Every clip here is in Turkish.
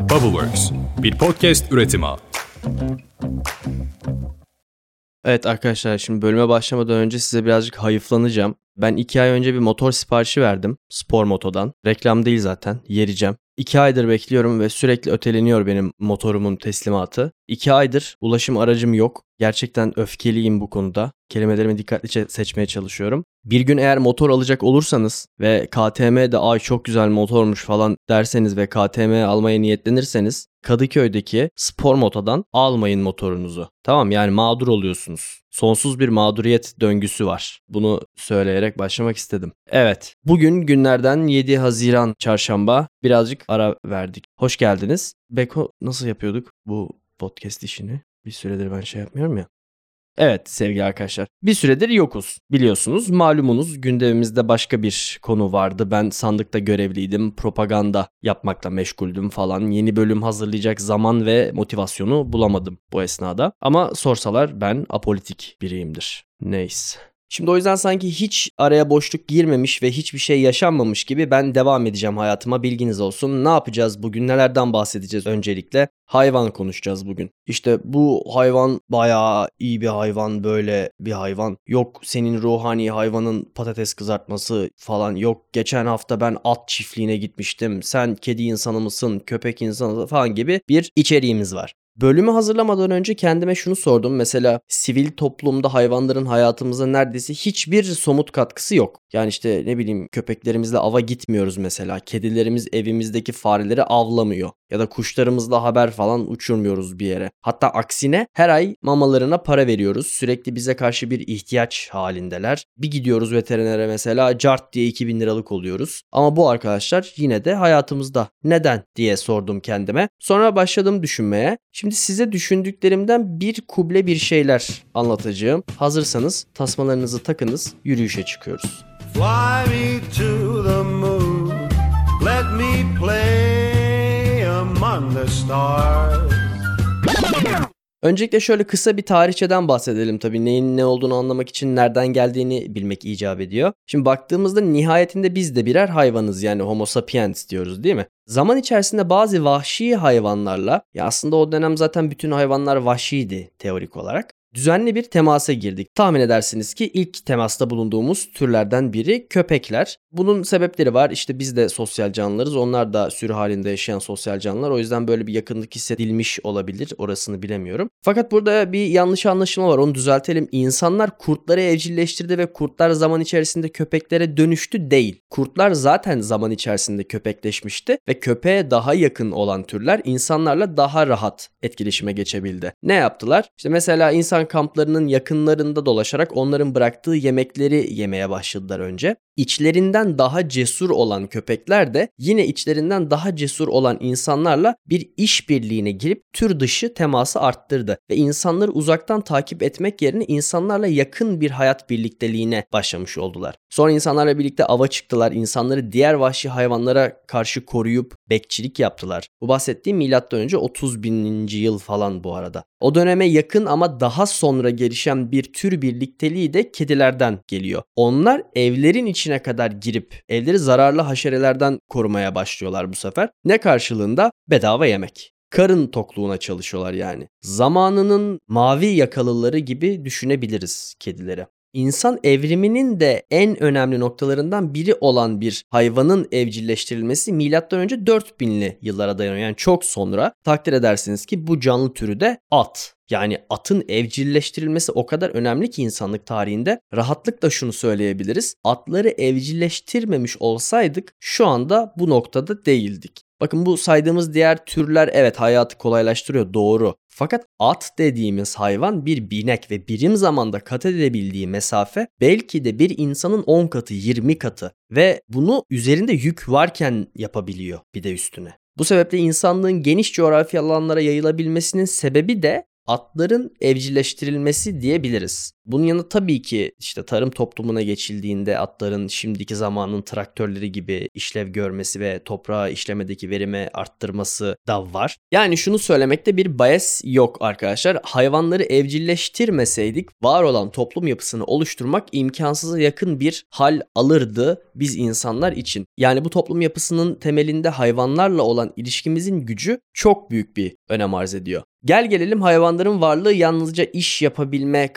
Bubbleworks, bir podcast üretimi. Evet arkadaşlar şimdi bölüme başlamadan önce size birazcık hayıflanacağım. Ben iki ay önce bir motor siparişi verdim. Spor motodan. Reklam değil zaten. Yereceğim. İki aydır bekliyorum ve sürekli öteleniyor benim motorumun teslimatı. İki aydır ulaşım aracım yok. Gerçekten öfkeliyim bu konuda. Kelimelerimi dikkatlice seçmeye çalışıyorum. Bir gün eğer motor alacak olursanız ve KTM de ay çok güzel motormuş falan derseniz ve KTM almaya niyetlenirseniz Kadıköy'deki spor motodan almayın motorunuzu. Tamam yani mağdur oluyorsunuz. Sonsuz bir mağduriyet döngüsü var. Bunu söyleyerek başlamak istedim. Evet, bugün günlerden 7 Haziran çarşamba birazcık ara verdik. Hoş geldiniz. Beko nasıl yapıyorduk bu podcast işini? Bir süredir ben şey yapmıyorum ya. Evet sevgili arkadaşlar. Bir süredir yokuz. Biliyorsunuz malumunuz gündemimizde başka bir konu vardı. Ben sandıkta görevliydim. Propaganda yapmakla meşguldüm falan. Yeni bölüm hazırlayacak zaman ve motivasyonu bulamadım bu esnada. Ama sorsalar ben apolitik biriyimdir. Neyse. Şimdi o yüzden sanki hiç araya boşluk girmemiş ve hiçbir şey yaşanmamış gibi ben devam edeceğim hayatıma bilginiz olsun. Ne yapacağız bugün nelerden bahsedeceğiz öncelikle? Hayvan konuşacağız bugün. İşte bu hayvan bayağı iyi bir hayvan böyle bir hayvan. Yok senin ruhani hayvanın patates kızartması falan. Yok geçen hafta ben at çiftliğine gitmiştim. Sen kedi insanı mısın köpek insanı falan gibi bir içeriğimiz var. Bölümü hazırlamadan önce kendime şunu sordum. Mesela sivil toplumda hayvanların hayatımıza neredeyse hiçbir somut katkısı yok. Yani işte ne bileyim köpeklerimizle ava gitmiyoruz mesela. Kedilerimiz evimizdeki fareleri avlamıyor. Ya da kuşlarımızla haber falan uçurmuyoruz bir yere. Hatta aksine her ay mamalarına para veriyoruz. Sürekli bize karşı bir ihtiyaç halindeler. Bir gidiyoruz veterinere mesela cart diye 2000 liralık oluyoruz. Ama bu arkadaşlar yine de hayatımızda. Neden diye sordum kendime. Sonra başladım düşünmeye. Şimdi size düşündüklerimden bir kuble bir şeyler anlatacağım. Hazırsanız tasmalarınızı takınız, yürüyüşe çıkıyoruz. Fly me to the moon, let me play among the stars. Öncelikle şöyle kısa bir tarihçeden bahsedelim tabii. Neyin ne olduğunu anlamak için nereden geldiğini bilmek icap ediyor. Şimdi baktığımızda nihayetinde biz de birer hayvanız yani homo sapiens diyoruz değil mi? Zaman içerisinde bazı vahşi hayvanlarla ya aslında o dönem zaten bütün hayvanlar vahşiydi teorik olarak düzenli bir temasa girdik. Tahmin edersiniz ki ilk temasta bulunduğumuz türlerden biri köpekler. Bunun sebepleri var. İşte biz de sosyal canlılarız. Onlar da sürü halinde yaşayan sosyal canlılar. O yüzden böyle bir yakınlık hissedilmiş olabilir. Orasını bilemiyorum. Fakat burada bir yanlış anlaşılma var. Onu düzeltelim. İnsanlar kurtları evcilleştirdi ve kurtlar zaman içerisinde köpeklere dönüştü değil. Kurtlar zaten zaman içerisinde köpekleşmişti ve köpeğe daha yakın olan türler insanlarla daha rahat etkileşime geçebildi. Ne yaptılar? İşte mesela insan insan kamplarının yakınlarında dolaşarak onların bıraktığı yemekleri yemeye başladılar önce. İçlerinden daha cesur olan köpekler de yine içlerinden daha cesur olan insanlarla bir işbirliğine girip tür dışı teması arttırdı ve insanları uzaktan takip etmek yerine insanlarla yakın bir hayat birlikteliğine başlamış oldular. Sonra insanlarla birlikte ava çıktılar. insanları diğer vahşi hayvanlara karşı koruyup bekçilik yaptılar. Bu bahsettiğim milattan önce 30 bininci yıl falan bu arada. O döneme yakın ama daha sonra gelişen bir tür birlikteliği de kedilerden geliyor. Onlar evlerin içine kadar girip evleri zararlı haşerelerden korumaya başlıyorlar bu sefer. Ne karşılığında? Bedava yemek karın tokluğuna çalışıyorlar yani. Zamanının mavi yakalıları gibi düşünebiliriz kedileri. İnsan evriminin de en önemli noktalarından biri olan bir hayvanın evcilleştirilmesi milattan önce 4000'li yıllara dayanıyor. Yani çok sonra takdir edersiniz ki bu canlı türü de at. Yani atın evcilleştirilmesi o kadar önemli ki insanlık tarihinde rahatlıkla şunu söyleyebiliriz. Atları evcilleştirmemiş olsaydık şu anda bu noktada değildik. Bakın bu saydığımız diğer türler evet hayatı kolaylaştırıyor doğru. Fakat at dediğimiz hayvan bir binek ve birim zamanda kat edebildiği mesafe belki de bir insanın 10 katı 20 katı ve bunu üzerinde yük varken yapabiliyor bir de üstüne. Bu sebeple insanlığın geniş coğrafi alanlara yayılabilmesinin sebebi de atların evcilleştirilmesi diyebiliriz. Bunun yanında tabii ki işte tarım toplumuna geçildiğinde atların şimdiki zamanın traktörleri gibi işlev görmesi ve toprağı işlemedeki verimi arttırması da var. Yani şunu söylemekte bir bias yok arkadaşlar. Hayvanları evcilleştirmeseydik var olan toplum yapısını oluşturmak imkansıza yakın bir hal alırdı biz insanlar için. Yani bu toplum yapısının temelinde hayvanlarla olan ilişkimizin gücü çok büyük bir önem arz ediyor. Gel gelelim hayvanların varlığı yalnızca iş yapabilme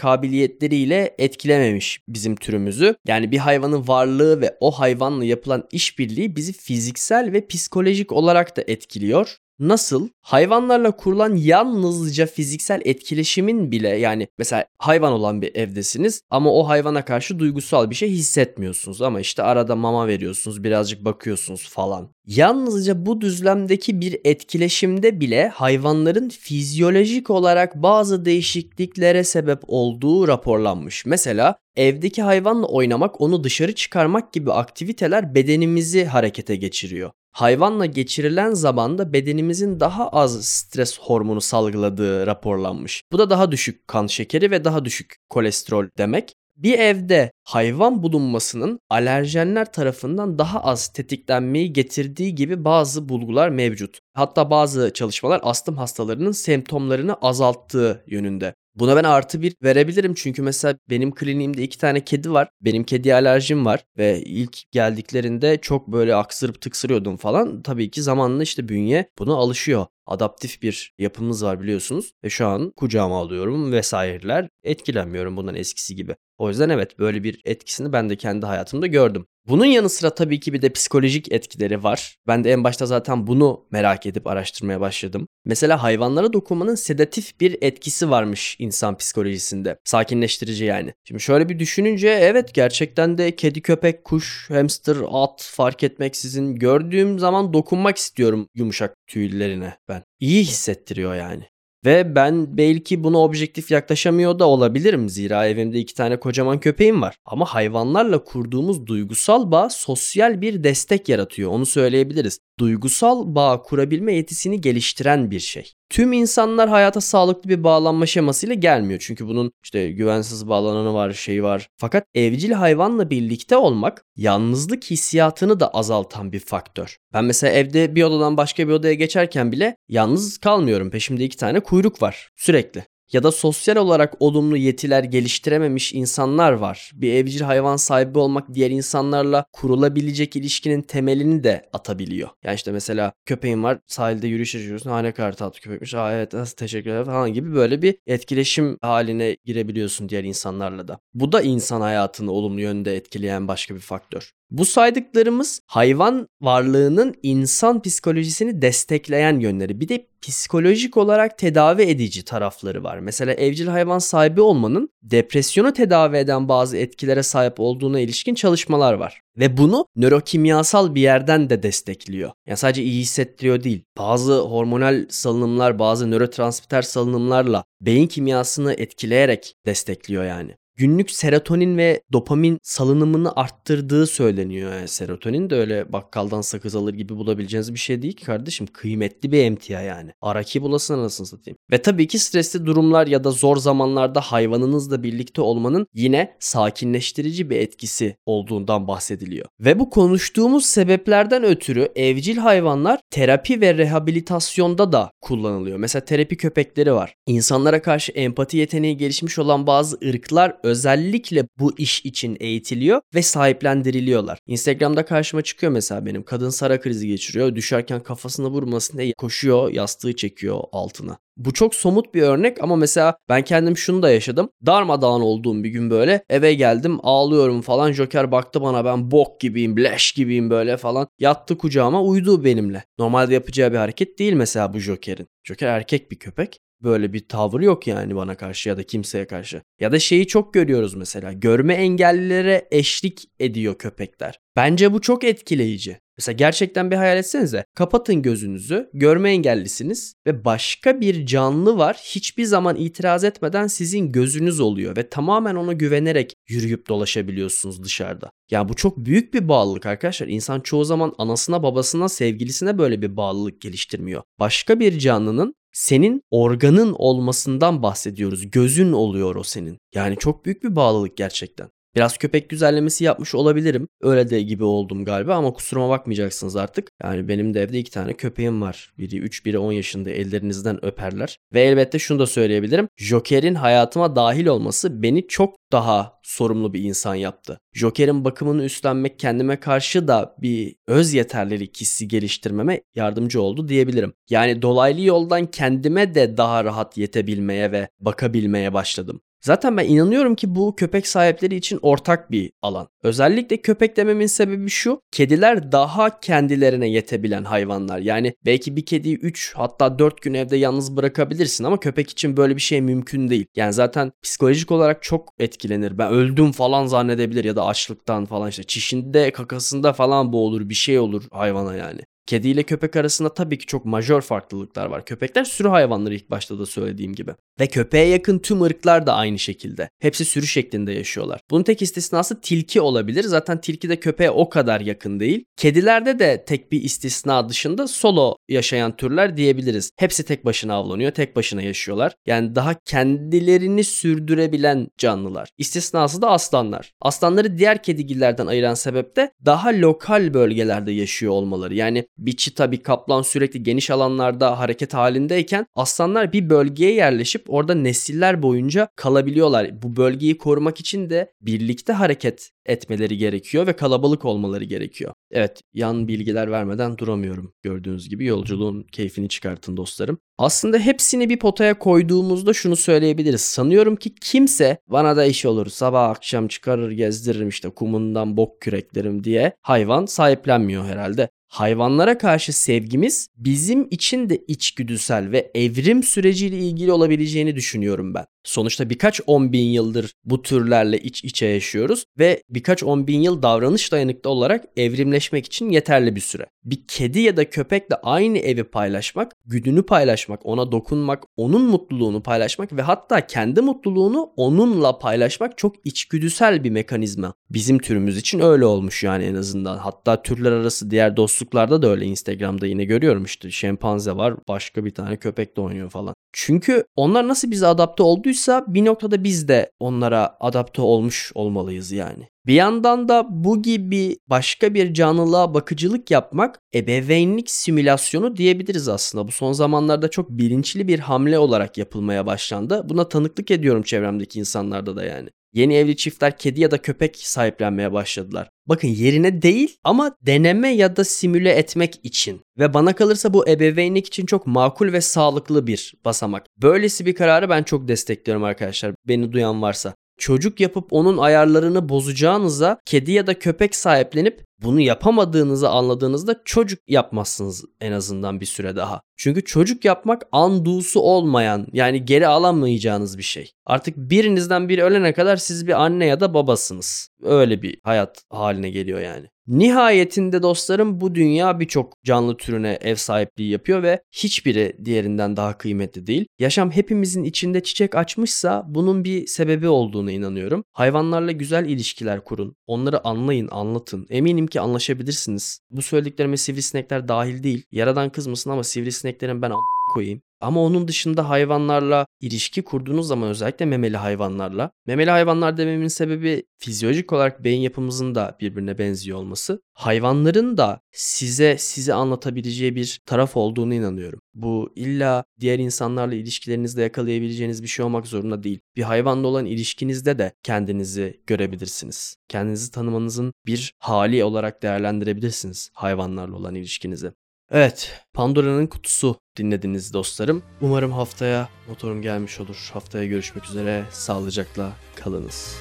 kabiliyetleriyle etkilememiş bizim türümüzü. Yani bir hayvanın varlığı ve o hayvanla yapılan işbirliği bizi fiziksel ve psikolojik olarak da etkiliyor. Nasıl? Hayvanlarla kurulan yalnızca fiziksel etkileşimin bile yani mesela hayvan olan bir evdesiniz ama o hayvana karşı duygusal bir şey hissetmiyorsunuz ama işte arada mama veriyorsunuz birazcık bakıyorsunuz falan. Yalnızca bu düzlemdeki bir etkileşimde bile hayvanların fizyolojik olarak bazı değişikliklere sebep olduğu raporlanmış. Mesela evdeki hayvanla oynamak, onu dışarı çıkarmak gibi aktiviteler bedenimizi harekete geçiriyor hayvanla geçirilen zamanda bedenimizin daha az stres hormonu salgıladığı raporlanmış. Bu da daha düşük kan şekeri ve daha düşük kolesterol demek. Bir evde hayvan bulunmasının alerjenler tarafından daha az tetiklenmeyi getirdiği gibi bazı bulgular mevcut. Hatta bazı çalışmalar astım hastalarının semptomlarını azalttığı yönünde. Buna ben artı bir verebilirim çünkü mesela benim kliniğimde iki tane kedi var. Benim kedi alerjim var ve ilk geldiklerinde çok böyle aksırıp tıksırıyordum falan. Tabii ki zamanla işte bünye buna alışıyor. Adaptif bir yapımız var biliyorsunuz ve şu an kucağıma alıyorum vesaireler etkilenmiyorum bundan eskisi gibi. O yüzden evet böyle bir etkisini ben de kendi hayatımda gördüm. Bunun yanı sıra tabii ki bir de psikolojik etkileri var. Ben de en başta zaten bunu merak edip araştırmaya başladım. Mesela hayvanlara dokunmanın sedatif bir etkisi varmış insan psikolojisinde. Sakinleştirici yani. Şimdi şöyle bir düşününce evet gerçekten de kedi, köpek, kuş, hamster, at fark etmeksizin gördüğüm zaman dokunmak istiyorum yumuşak tüylerine ben. İyi hissettiriyor yani. Ve ben belki buna objektif yaklaşamıyor da olabilirim. Zira evimde iki tane kocaman köpeğim var. Ama hayvanlarla kurduğumuz duygusal bağ sosyal bir destek yaratıyor. Onu söyleyebiliriz. Duygusal bağ kurabilme yetisini geliştiren bir şey. Tüm insanlar hayata sağlıklı bir bağlanma şemasıyla gelmiyor. Çünkü bunun işte güvensiz bağlananı var, şey var. Fakat evcil hayvanla birlikte olmak yalnızlık hissiyatını da azaltan bir faktör. Ben mesela evde bir odadan başka bir odaya geçerken bile yalnız kalmıyorum. Peşimde iki tane kuyruk var sürekli ya da sosyal olarak olumlu yetiler geliştirememiş insanlar var. Bir evcil hayvan sahibi olmak diğer insanlarla kurulabilecek ilişkinin temelini de atabiliyor. Yani işte mesela köpeğin var sahilde yürüyüş yapıyorsun. Ha ne kadar tatlı köpekmiş. Aa evet nasıl teşekkür ederim falan gibi böyle bir etkileşim haline girebiliyorsun diğer insanlarla da. Bu da insan hayatını olumlu yönde etkileyen başka bir faktör. Bu saydıklarımız hayvan varlığının insan psikolojisini destekleyen yönleri. Bir de psikolojik olarak tedavi edici tarafları var. Mesela evcil hayvan sahibi olmanın depresyonu tedavi eden bazı etkilere sahip olduğuna ilişkin çalışmalar var. Ve bunu nörokimyasal bir yerden de destekliyor. Yani sadece iyi hissettiriyor değil. Bazı hormonal salınımlar, bazı nörotransmitter salınımlarla beyin kimyasını etkileyerek destekliyor yani günlük serotonin ve dopamin salınımını arttırdığı söyleniyor. Yani serotonin de öyle bakkaldan sakız alır gibi bulabileceğiniz bir şey değil ki kardeşim. Kıymetli bir emtia yani. Araki bulasın anasını satayım. Ve tabii ki stresli durumlar ya da zor zamanlarda hayvanınızla birlikte olmanın yine sakinleştirici bir etkisi olduğundan bahsediliyor. Ve bu konuştuğumuz sebeplerden ötürü evcil hayvanlar terapi ve rehabilitasyonda da kullanılıyor. Mesela terapi köpekleri var. İnsanlara karşı empati yeteneği gelişmiş olan bazı ırklar özellikle bu iş için eğitiliyor ve sahiplendiriliyorlar. Instagram'da karşıma çıkıyor mesela benim kadın sara krizi geçiriyor. Düşerken kafasına vurmasın diye koşuyor yastığı çekiyor altına. Bu çok somut bir örnek ama mesela ben kendim şunu da yaşadım. Darmadağın olduğum bir gün böyle eve geldim ağlıyorum falan. Joker baktı bana ben bok gibiyim, leş gibiyim böyle falan. Yattı kucağıma uyudu benimle. Normalde yapacağı bir hareket değil mesela bu Joker'in. Joker erkek bir köpek böyle bir tavır yok yani bana karşı ya da kimseye karşı. Ya da şeyi çok görüyoruz mesela. Görme engellilere eşlik ediyor köpekler. Bence bu çok etkileyici. Mesela gerçekten bir hayal etsenize. Kapatın gözünüzü, görme engellisiniz ve başka bir canlı var. Hiçbir zaman itiraz etmeden sizin gözünüz oluyor ve tamamen ona güvenerek yürüyüp dolaşabiliyorsunuz dışarıda. Yani bu çok büyük bir bağlılık arkadaşlar. İnsan çoğu zaman anasına, babasına, sevgilisine böyle bir bağlılık geliştirmiyor. Başka bir canlının senin organın olmasından bahsediyoruz. Gözün oluyor o senin. Yani çok büyük bir bağlılık gerçekten. Biraz köpek güzellemesi yapmış olabilirim. Öyle de gibi oldum galiba ama kusuruma bakmayacaksınız artık. Yani benim de evde iki tane köpeğim var. Biri 3, biri 10 yaşında ellerinizden öperler. Ve elbette şunu da söyleyebilirim. Joker'in hayatıma dahil olması beni çok daha sorumlu bir insan yaptı. Joker'in bakımını üstlenmek kendime karşı da bir öz yeterlilik hissi geliştirmeme yardımcı oldu diyebilirim. Yani dolaylı yoldan kendime de daha rahat yetebilmeye ve bakabilmeye başladım. Zaten ben inanıyorum ki bu köpek sahipleri için ortak bir alan. Özellikle köpek dememin sebebi şu. Kediler daha kendilerine yetebilen hayvanlar. Yani belki bir kediyi 3 hatta 4 gün evde yalnız bırakabilirsin ama köpek için böyle bir şey mümkün değil. Yani zaten psikolojik olarak çok etkilenir. Ben öldüm falan zannedebilir ya da açlıktan falan işte çişinde kakasında falan boğulur bir şey olur hayvana yani. Kedi ile köpek arasında tabii ki çok majör farklılıklar var. Köpekler sürü hayvanları ilk başta da söylediğim gibi. Ve köpeğe yakın tüm ırklar da aynı şekilde. Hepsi sürü şeklinde yaşıyorlar. Bunun tek istisnası tilki olabilir. Zaten tilki de köpeğe o kadar yakın değil. Kedilerde de tek bir istisna dışında solo yaşayan türler diyebiliriz. Hepsi tek başına avlanıyor, tek başına yaşıyorlar. Yani daha kendilerini sürdürebilen canlılar. İstisnası da aslanlar. Aslanları diğer kedigillerden ayıran sebep de daha lokal bölgelerde yaşıyor olmaları. Yani bir çita, bir kaplan sürekli geniş alanlarda hareket halindeyken aslanlar bir bölgeye yerleşip orada nesiller boyunca kalabiliyorlar. Bu bölgeyi korumak için de birlikte hareket etmeleri gerekiyor ve kalabalık olmaları gerekiyor. Evet yan bilgiler vermeden duramıyorum. Gördüğünüz gibi yolculuğun keyfini çıkartın dostlarım. Aslında hepsini bir potaya koyduğumuzda şunu söyleyebiliriz. Sanıyorum ki kimse bana da iş olur sabah akşam çıkarır gezdiririm işte kumundan bok küreklerim diye hayvan sahiplenmiyor herhalde hayvanlara karşı sevgimiz bizim için de içgüdüsel ve evrim süreciyle ilgili olabileceğini düşünüyorum ben. Sonuçta birkaç on bin yıldır bu türlerle iç içe yaşıyoruz ve birkaç on bin yıl davranış dayanıklı olarak evrimleşmek için yeterli bir süre. Bir kedi ya da köpekle aynı evi paylaşmak, güdünü paylaşmak, ona dokunmak, onun mutluluğunu paylaşmak ve hatta kendi mutluluğunu onunla paylaşmak çok içgüdüsel bir mekanizma. Bizim türümüz için öyle olmuş yani en azından. Hatta türler arası diğer dostluklarda da öyle Instagram'da yine görüyorum işte şempanze var başka bir tane köpek de oynuyor falan. Çünkü onlar nasıl bize adapte olduysa bir noktada biz de onlara adapte olmuş olmalıyız yani. Bir yandan da bu gibi başka bir canlılığa bakıcılık yapmak ebeveynlik simülasyonu diyebiliriz aslında. Bu son zamanlarda çok bilinçli bir hamle olarak yapılmaya başlandı. Buna tanıklık ediyorum çevremdeki insanlarda da yani. Yeni evli çiftler kedi ya da köpek sahiplenmeye başladılar. Bakın yerine değil ama deneme ya da simüle etmek için. Ve bana kalırsa bu ebeveynlik için çok makul ve sağlıklı bir basamak. Böylesi bir kararı ben çok destekliyorum arkadaşlar. Beni duyan varsa çocuk yapıp onun ayarlarını bozacağınıza kedi ya da köpek sahiplenip bunu yapamadığınızı anladığınızda çocuk yapmazsınız en azından bir süre daha. Çünkü çocuk yapmak andusu olmayan yani geri alamayacağınız bir şey. Artık birinizden biri ölene kadar siz bir anne ya da babasınız. Öyle bir hayat haline geliyor yani. Nihayetinde dostlarım bu dünya birçok canlı türüne ev sahipliği yapıyor ve hiçbiri diğerinden daha kıymetli değil. Yaşam hepimizin içinde çiçek açmışsa bunun bir sebebi olduğunu inanıyorum. Hayvanlarla güzel ilişkiler kurun. Onları anlayın, anlatın. Eminim ki anlaşabilirsiniz. Bu söylediklerime sivrisinekler dahil değil. Yaradan kızmasın ama sivrisineklerin ben koyayım. Ama onun dışında hayvanlarla ilişki kurduğunuz zaman özellikle memeli hayvanlarla. Memeli hayvanlar dememin sebebi fizyolojik olarak beyin yapımızın da birbirine benziyor olması. Hayvanların da size sizi anlatabileceği bir taraf olduğunu inanıyorum. Bu illa diğer insanlarla ilişkilerinizde yakalayabileceğiniz bir şey olmak zorunda değil. Bir hayvanla olan ilişkinizde de kendinizi görebilirsiniz. Kendinizi tanımanızın bir hali olarak değerlendirebilirsiniz hayvanlarla olan ilişkinizi. Evet, Pandora'nın kutusu dinlediniz dostlarım. Umarım haftaya motorum gelmiş olur. Haftaya görüşmek üzere. Sağlıcakla kalınız.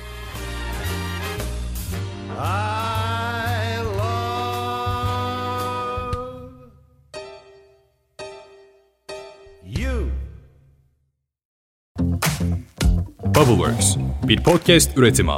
I love you. Bubbleworks bir podcast üretimi.